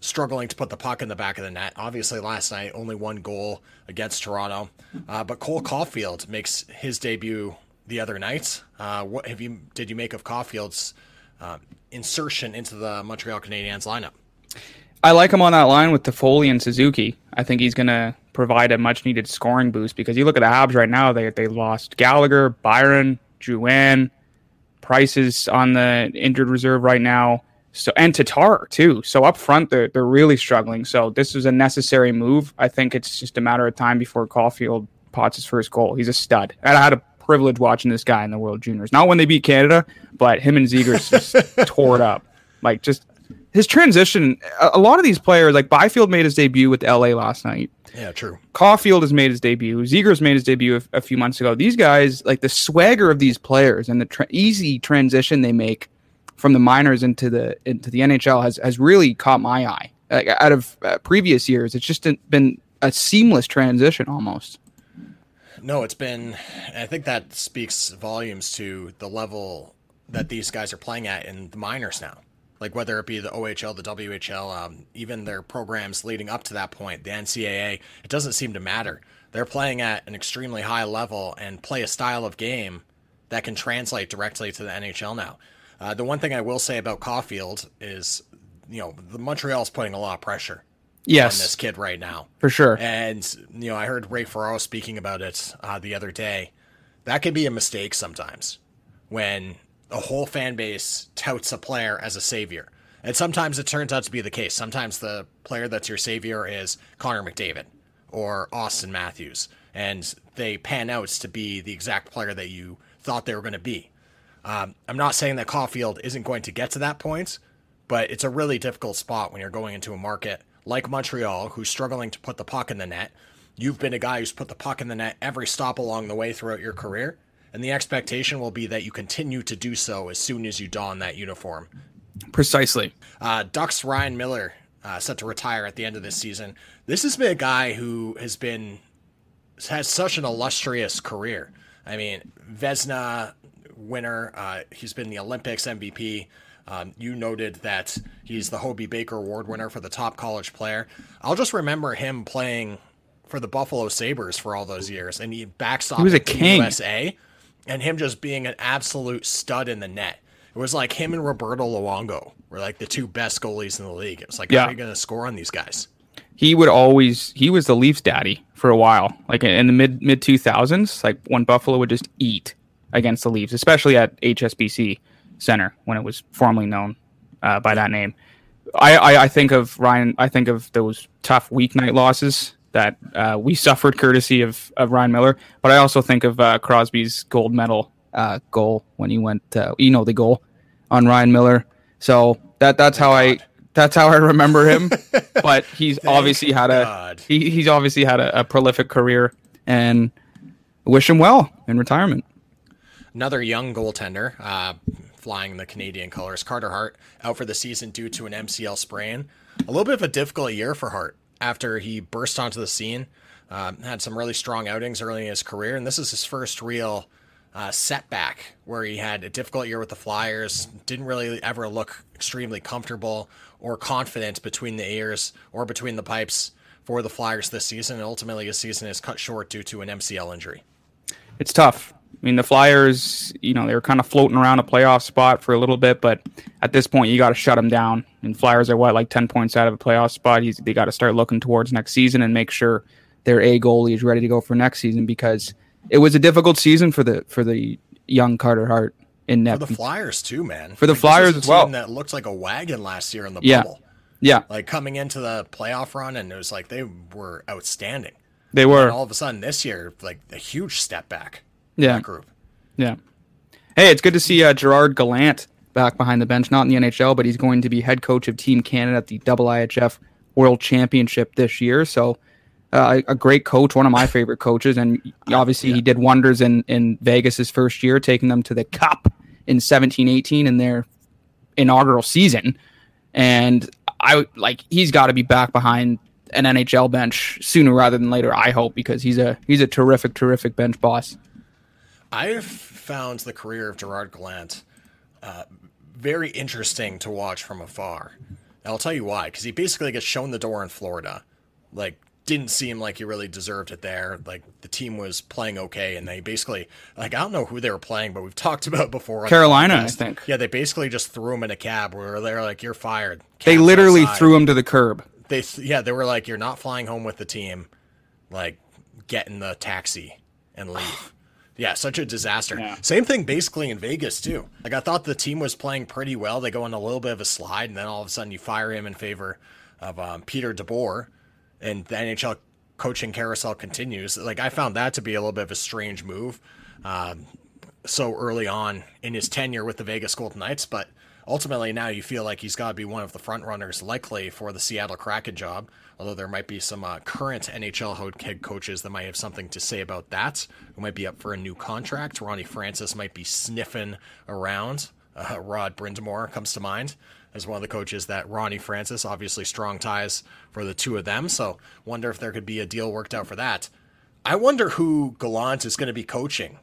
struggling to put the puck in the back of the net. Obviously, last night only one goal against Toronto, uh, but Cole Caulfield makes his debut the other night. Uh, what have you did you make of Caulfield's uh, insertion into the Montreal Canadiens lineup? I like him on that line with Toffoli and Suzuki. I think he's going to provide a much needed scoring boost because you look at the Habs right now, they they lost Gallagher, Byron, Juan, Price is on the injured reserve right now. So and Tatar too. So up front they're they're really struggling. So this was a necessary move. I think it's just a matter of time before Caulfield pots his first goal. He's a stud. And I had a privilege watching this guy in the World Juniors. Not when they beat Canada, but him and Zegras just tore it up. Like just his transition. A, lot of these players, like Byfield, made his debut with LA last night. Yeah, true. Caulfield has made his debut. Zegras made his debut a, a few months ago. These guys, like the swagger of these players and the tra- easy transition they make from the minors into the into the NHL has has really caught my eye. Like out of uh, previous years, it's just been a seamless transition almost. No, it's been. I think that speaks volumes to the level that these guys are playing at in the minors now. Like whether it be the OHL, the WHL, um, even their programs leading up to that point, the NCAA, it doesn't seem to matter. They're playing at an extremely high level and play a style of game that can translate directly to the NHL now. Uh, the one thing I will say about Caulfield is, you know, the Montreal's putting a lot of pressure on this kid right now. for sure. And you know, I heard Ray Ferraro speaking about it uh, the other day. That could be a mistake sometimes when a whole fan base touts a player as a savior. And sometimes it turns out to be the case. Sometimes the player that's your savior is Connor McDavid or Auston Matthews, and they pan out to be the exact player that you thought they were going to be. Um, I'm not saying that Caulfield isn't going to get to that point, but it's a really difficult spot when you're going into a market like Montreal, who's struggling to put the puck in the net. You've been a guy who's put the puck in the net every stop along the way throughout your career, and the expectation will be that you continue to do so as soon as you don that uniform. Precisely. Uh, Ducks Ryan Miller uh, set to retire at the end of this season. This has been a guy who has been has such an illustrious career. I mean, Vezina winner. Uh, he's been the Olympics MVP. Um, you noted that he's the Hobey Baker Award winner for the top college player. I'll just remember him playing for the Buffalo Sabres for all those years, and he backstopped He was a king. USA, and him just being an absolute stud in the net. It was like him and Roberto Luongo were like the two best goalies in the league. It was like, Yeah. how are you going to score on these guys? he would always he was the Leafs daddy for a while. Like in the mid mid two thousands, like when Buffalo would just eat against the Leafs, especially at HSBC Center when it was formerly known uh, by that name. I, I I think of Ryan. I think of those tough weeknight losses that uh, we suffered courtesy of, of Ryan Miller. But I also think of uh, Crosby's gold medal uh, goal when he went, uh, you know, the goal on Ryan Miller. So that that's how I that's how I remember him. but he's obviously had a he, he's obviously had a, a prolific career and wish him well in retirement. Another young goaltender, uh, flying the Canadian colors. Carter Hart out for the season due to an MCL sprain. A little bit of a difficult year for Hart after he burst onto the scene. Um, had some really strong outings early in his career, and this is his first real uh, setback where he had a difficult year with the Flyers. Didn't really ever look extremely comfortable or confident between the ears or between the pipes for the Flyers this season. And ultimately, his season is cut short due to an MCL injury. It's tough. I mean, the Flyers, you know, they were kind of floating around a playoff spot for a little bit, but at this point, you got to shut them down. And Flyers are what, like 10 points out of a playoff spot. He's, they got to start looking towards next season and make sure their A goalie is ready to go for next season because it was a difficult season for the for the young Carter Hart in net. For the Flyers too, man. For the Like, Flyers as well. That looked like a wagon last year in the Yeah. bubble. Yeah, Like coming into the playoff run, and it was like they were outstanding. they And were. all of a sudden this year, like a huge step back. Yeah. that group. Yeah. Hey, it's good to see uh, Gerard Gallant back behind the bench, not in the NHL, but he's going to be head coach of Team Canada at the IIHF World Championship this year. So, uh, a great coach, one of my favorite coaches, and obviously he did wonders in in Vegas his first year, taking them to the Cup in seventeen eighteen in their inaugural season. And I like he's got to be back behind an NHL bench sooner rather than later. I hope because he's a he's a terrific, terrific bench boss. I've found the career of Gerard Gallant uh, very interesting to watch from afar. And I'll tell you why. Because he basically gets shown the door in Florida. Like, didn't seem like he really deserved it there. Like, the team was playing okay, and they basically, like, I don't know who they were playing, but we've talked about before. Carolina, I think. Yeah, they basically just threw him in a cab where they're like, "You're fired." They literally outside. threw him to the curb. They, th- yeah, they were like, "You're not flying home with the team. Like, get in the taxi and leave." Yeah, such a disaster. Yeah. Same thing basically in Vegas too. Like I thought the team was playing pretty well. They go on a little bit of a slide, and then all of a sudden you fire him in favor of um, Peter DeBoer, and the NHL coaching carousel continues. Like I found that to be a little bit of a strange move, um, so early on in his tenure with the Vegas Golden Knights. But ultimately now you feel like he's got to be one of the front runners, likely for the Seattle Kraken job. Although there might be some uh, current NHL head coaches that might have something to say about that, who might be up for a new contract. Ronnie Francis might be sniffing around. Uh, Rod Brind'Amour comes to mind as one of the coaches that Ronnie Francis, obviously strong ties for the two of them. So wonder if there could be a deal worked out for that. I wonder who Gallant is going to be coaching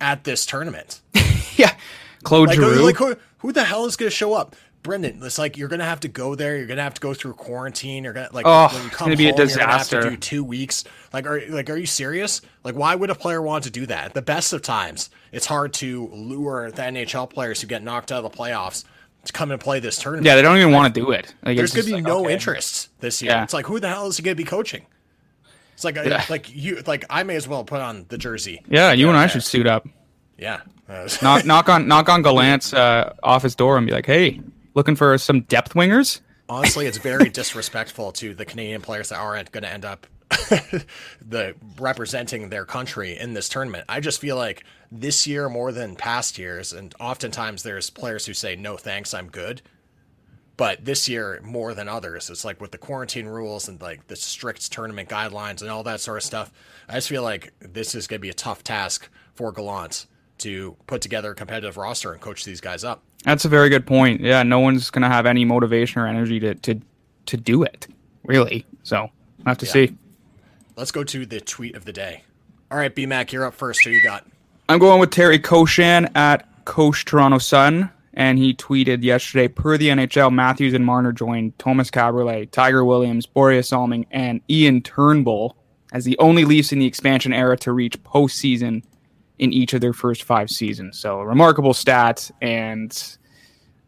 at this tournament. Yeah, Claude Like, Giroux. like who, who the hell is going to show up? Brendan, it's like you're gonna have to go there. You're gonna have to go through quarantine. You're gonna like Oh, when you it's come gonna be a home, You're gonna have to do two weeks. Like, are like are you serious? Like, why would a player want to do that? At the best of times, it's hard to lure the NHL players who get knocked out of the playoffs to come and play this tournament. yeah, they don't even want to do it. Like, There's gonna be like, no okay. interest this year. Yeah. It's like who the hell is he gonna be coaching? It's like Yeah. like you like I may as well put on the jersey. Yeah, you and I should suit up. Yeah. Uh, Knock, knock on, knock on Gallant's uh, office door and be like, "Hey, looking for some depth wingers?" honestly, it's very disrespectful to the Canadian players that aren't going to end up the representing their country in this tournament. I just feel like this year more than past years, and oftentimes there's players who say no thanks, I'm good. But this year more than others, it's like with the quarantine rules and like the strict tournament guidelines and all that sort of stuff. I just feel like this is going to be a tough task for Gallant to put together a competitive roster and coach these guys up. That's a very good point. Yeah, no one's gonna have any motivation or energy to to to do it, really. So I have to see. Let's go to the tweet of the day. All right, B Mac, you're up first. Who you got? I'm going with Terry Koshan at Coach Toronto Sun, and he tweeted yesterday per the NHL, Matthews and Marner joined Tomas Kaberle, Tiger Williams, Borje Salming, and Ian Turnbull as the only Leafs in the expansion era to reach postseason in each of their first five seasons. So remarkable stat, and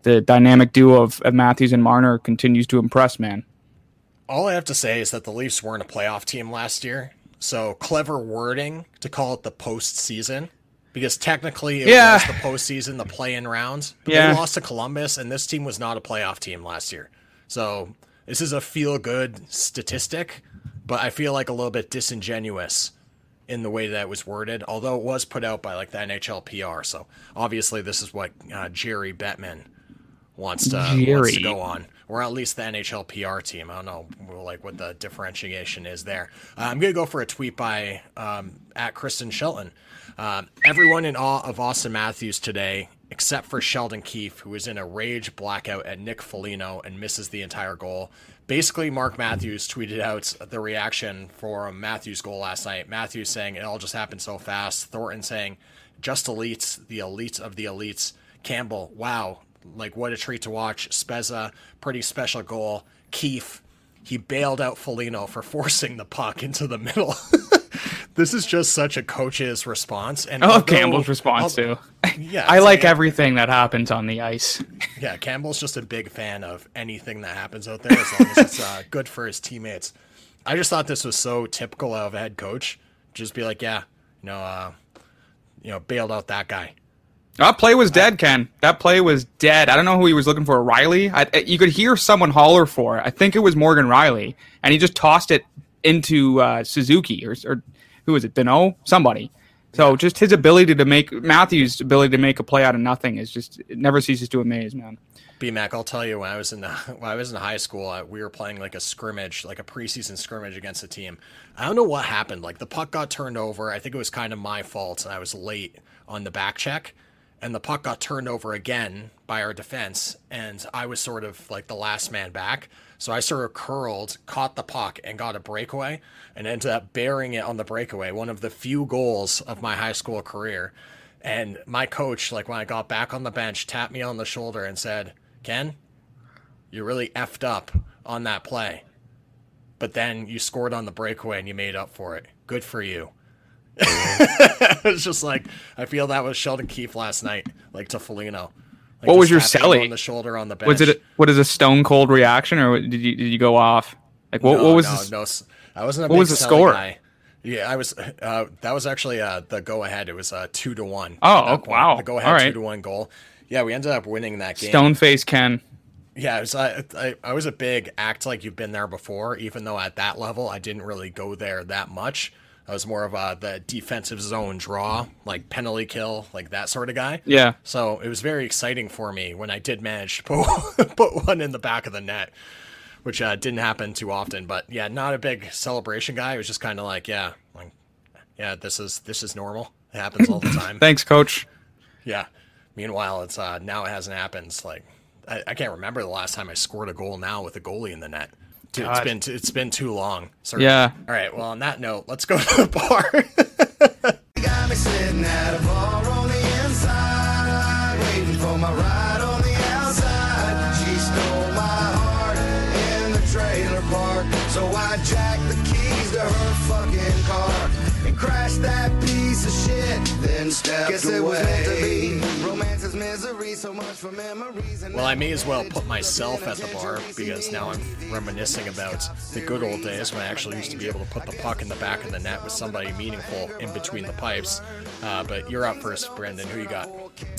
the dynamic duo of, of Matthews and Marner continues to impress, man. All I have to say is that the Leafs weren't a playoff team last year, so clever wording to call it the postseason. Because technically it Yeah. was the postseason, the play-in rounds. But Yeah. they lost to Columbus, and this team was not a playoff team last year. So this is a feel-good statistic, but I feel like a little bit disingenuous in the way that it was worded. Although it was put out by like the NHL PR, so obviously this is what uh, Gary Bettman wants to wants to go on, or at least the NHL PR team. I don't know like what the differentiation is there. Uh, I'm gonna go for a tweet by um, at Kristen Shelton. Um, everyone in awe of Auston Matthews today except for Sheldon Keefe, who is in a rage blackout at Nick Foligno and misses the entire goal. Basically, Mark Masters tweeted out the reaction for Matthews' goal last night. Matthews saying it all just happened so fast. Thornton saying, just elites, the elites of the elites. Campbell, wow, like what a treat to watch. Spezza, pretty special goal. Keefe, he bailed out Foligno for forcing the puck into the middle. this is just such a coach's response. And although- Campbell's response too. Yeah, I like like- everything that happens on the ice. Yeah, Campbell's just a big fan of anything that happens out there as long as it's uh, good for his teammates. I just thought this was so typical of a head coach. Just be like, yeah, you know, uh, you know, bailed out that guy. That play was dead, Ken. That play was dead. I don't know who he was looking for. Rielly. I, you could hear someone holler for it. I think it was Morgan Rielly, and he just tossed it into uh, Suzuki or, or who was it? Danault? Somebody. So just his ability to make Matthews' ability to make a play out of nothing is just it never ceases to amaze, man. BMAC, I'll tell you when I was in the, when I was in high school, uh, we were playing like a scrimmage, like a preseason scrimmage against a team. I don't know what happened. Like the puck got turned over. I think it was kind of my fault. I was late on the back check, and the puck got turned over again by our defense, and I was sort of like the last man back. So I sort of curled, caught the puck, and got a breakaway, and ended up burying it on the breakaway. One of the few goals of my high school career. And my coach, like when I got back on the bench, tapped me on the shoulder and said, Ken, you really effed up on that play. But then you scored on the breakaway and you made up for it. Good for you. it's just like I feel that was Sheldon Keefe last night, like to Foligno. Like, What was your celly? on the shoulder on the bench? Was it a, what is a stone cold reaction, or did you did you go off? Like what, no, what was no, this? no, I wasn't a What big was the score? Guy. Yeah, I was. Uh, that was actually uh, the go ahead. It was uh, two to one. Oh, oh, point. wow. The go ahead right. two to one goal. Yeah, we ended up winning that game. Stone face Ken. Yeah, was, I, I, I was a big act like you've been there before, even though at that level I didn't really go there that much. I was more of a the defensive zone draw, like penalty kill, like that sort of guy. Yeah. So it was very exciting for me when I did manage to put, put one in the back of the net, which uh, didn't happen too often. But yeah, not a big celebration guy. It was just kind of like, yeah, like, yeah, this is this is normal. It happens all the time. Thanks, coach. Yeah. Meanwhile, it's uh, now it hasn't happened. It's like I, I can't remember the last time I scored a goal now with a goalie in the net. Dude, it's God. been t- it's been too long. Sorry. Yeah. All right. Well, on that note, let's go to the bar. Got me sitting at a bar on the inside, waiting for my ride on the outside. She stole my heart in the trailer park, so I jacked the keys to her fucking car and crashed that piece of shit. Then stepped Guess it was meant to be. Romance is misery, so much for memories. And well, I may as well put myself at the bar because now I'm reminiscing about the good old days when I actually used to be able to put the puck in the back of the net with somebody meaningful in between the pipes. Uh, but you're up first, Brendan. Who you got?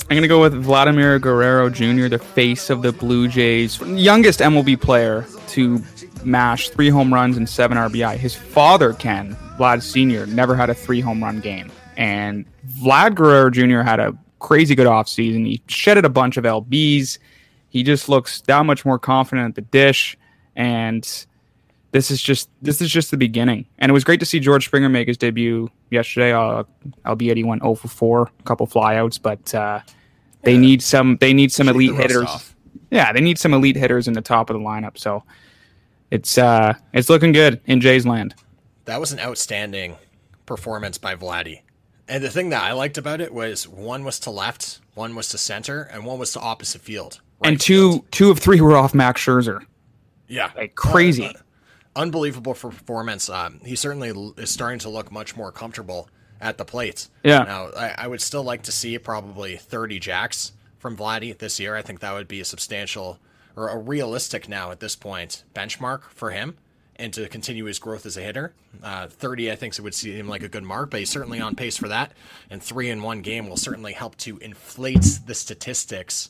I'm gonna go with Vladimir Guerrero Jr., the face of the Blue Jays, youngest MLB player to mash three home runs and seven RBI. His father, Ken Vlad Sr., never had a three home run game, and Vlad Guerrero Jr. had a crazy good offseason. He shedded a bunch of lbs. He just looks that much more confident at the dish, and this is just this is just the beginning. And it was great to see George Springer make his debut yesterday. Uh, albeit he went 0 for 4, a couple flyouts, but uh, they need some they need some Shake elite hitters. off. Yeah, they need some elite hitters in the top of the lineup. So it's uh it's looking good in Jay's land. That was an outstanding performance by Vladdy. And the thing that I liked about it was one was to left, one was to center, and one was to opposite field. right and two field. two of three were off Max Scherzer. yeah, Like crazy. Uh, unbelievable for performance. Um, he certainly is starting to look much more comfortable at the plate. Yeah. Now, I, I would still like to see probably 30 jacks from Vladdy this year. I think that would be a substantial or a realistic now at this point benchmark for him and to continue his growth as a hitter. Uh, 30, I think, would seem like a good mark, but he's certainly on pace for that. And three in one game will certainly help to inflate the statistics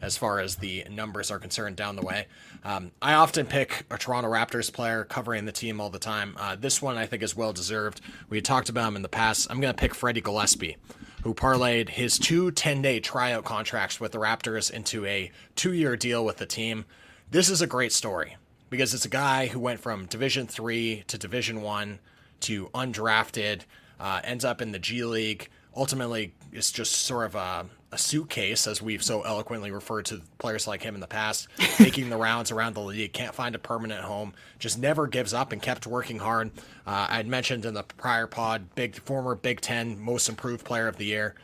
as far as the numbers are concerned down the way. Um, I often pick a Toronto Raptors player covering the team all the time. Uh, this one I think is well deserved. We had talked about him in the past. I'm going to pick Freddie Gillespie, who parlayed his two 10 day tryout contracts with the Raptors into a two year deal with the team. This is a great story because it's a guy who went from Division three to Division one to undrafted, uh, ends up in the G League. Ultimately, is just sort of a a suitcase, as we've so eloquently referred to players like him in the past, making the rounds around the league, can't find a permanent home, just never gives up and kept working hard. Uh, I'd mentioned in the prior pod, big former Big Ten most improved player of the year.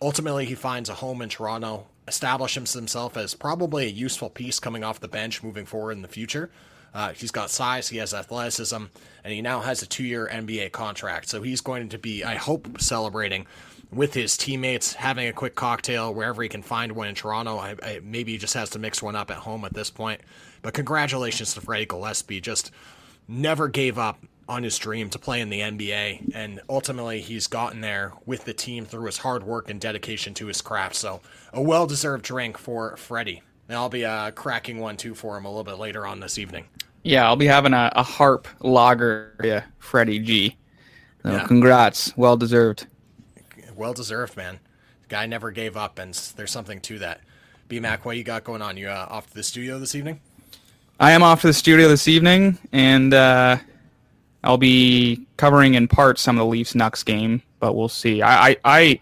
Ultimately, he finds a home in Toronto, establishes himself as probably a useful piece coming off the bench moving forward in the future. Uh, he's got size, he has athleticism, and he now has a two year NBA contract. So he's going to be, I hope, celebrating with his teammates, having a quick cocktail wherever he can find one in Toronto. I, I, maybe he just has to mix one up at home at this point. But congratulations to Freddie Gillespie. Just never gave up on his dream to play in the NBA. And ultimately, he's gotten there with the team through his hard work and dedication to his craft. So, a well deserved drink for Freddie. And I'll be uh, cracking one too for him a little bit later on this evening. Yeah, I'll be having a, a harp lager, yeah, Freddie G. So Yeah. congrats, well deserved. Well deserved, man. The guy never gave up, and there's something to that. B Mac, what you got going on? You uh, off to the studio this evening? I am off to the studio this evening, and uh, I'll be covering in part some of the Leafs Nucks game, but we'll see. I, I,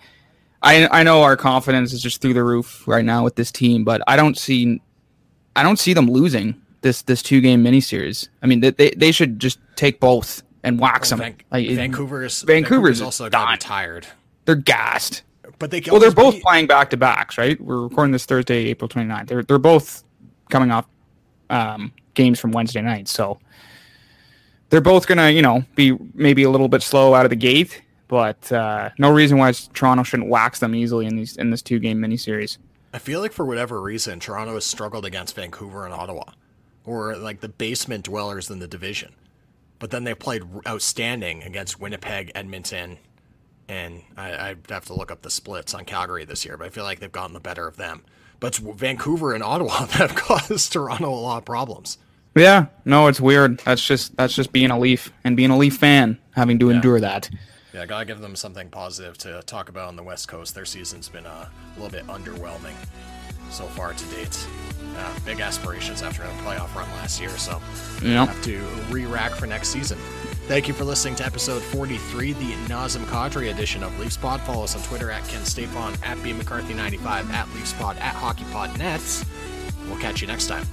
I, I, know our confidence is just through the roof right now with this team, but I don't see, I don't see them losing this this two game miniseries. I mean, they they, they should just take both and wax them. Van- Like, Vancouver's Vancouver's also done. got tired, They're gassed. but they Well, they're both be- playing back to backs, right? We're recording this Thursday, April 29th. They're they're both coming off um, games from Wednesday night, so they're both gonna, you know, be maybe a little bit slow out of the gate, but uh, no reason why Toronto shouldn't wax them easily in these in this two game miniseries. I feel like for whatever reason, Toronto has struggled against Vancouver and Ottawa, or like the basement dwellers in the division. But then they played outstanding against Winnipeg, Edmonton, and I, I'd have to look up the splits on Calgary this year. But I feel like they've gotten the better of them. But Vancouver and Ottawa that have caused Toronto a lot of problems. Yeah, no, it's weird. That's just that's just being a Leaf and being a Leaf fan, having to endure that. Yeah, gotta give them something positive to talk about on the West Coast. Their season's been uh, a little bit underwhelming so far to date. Uh, big aspirations after a playoff run last year, so Yep. have to re-rack for next season. Thank you for listening to episode 43, the Nazem Kadri edition of Leafs Pod. Follow us on Twitter at Ken Stapon, at B McCarthy95, at Leafs Pod, at HockeyPod Nets. We'll catch you next time.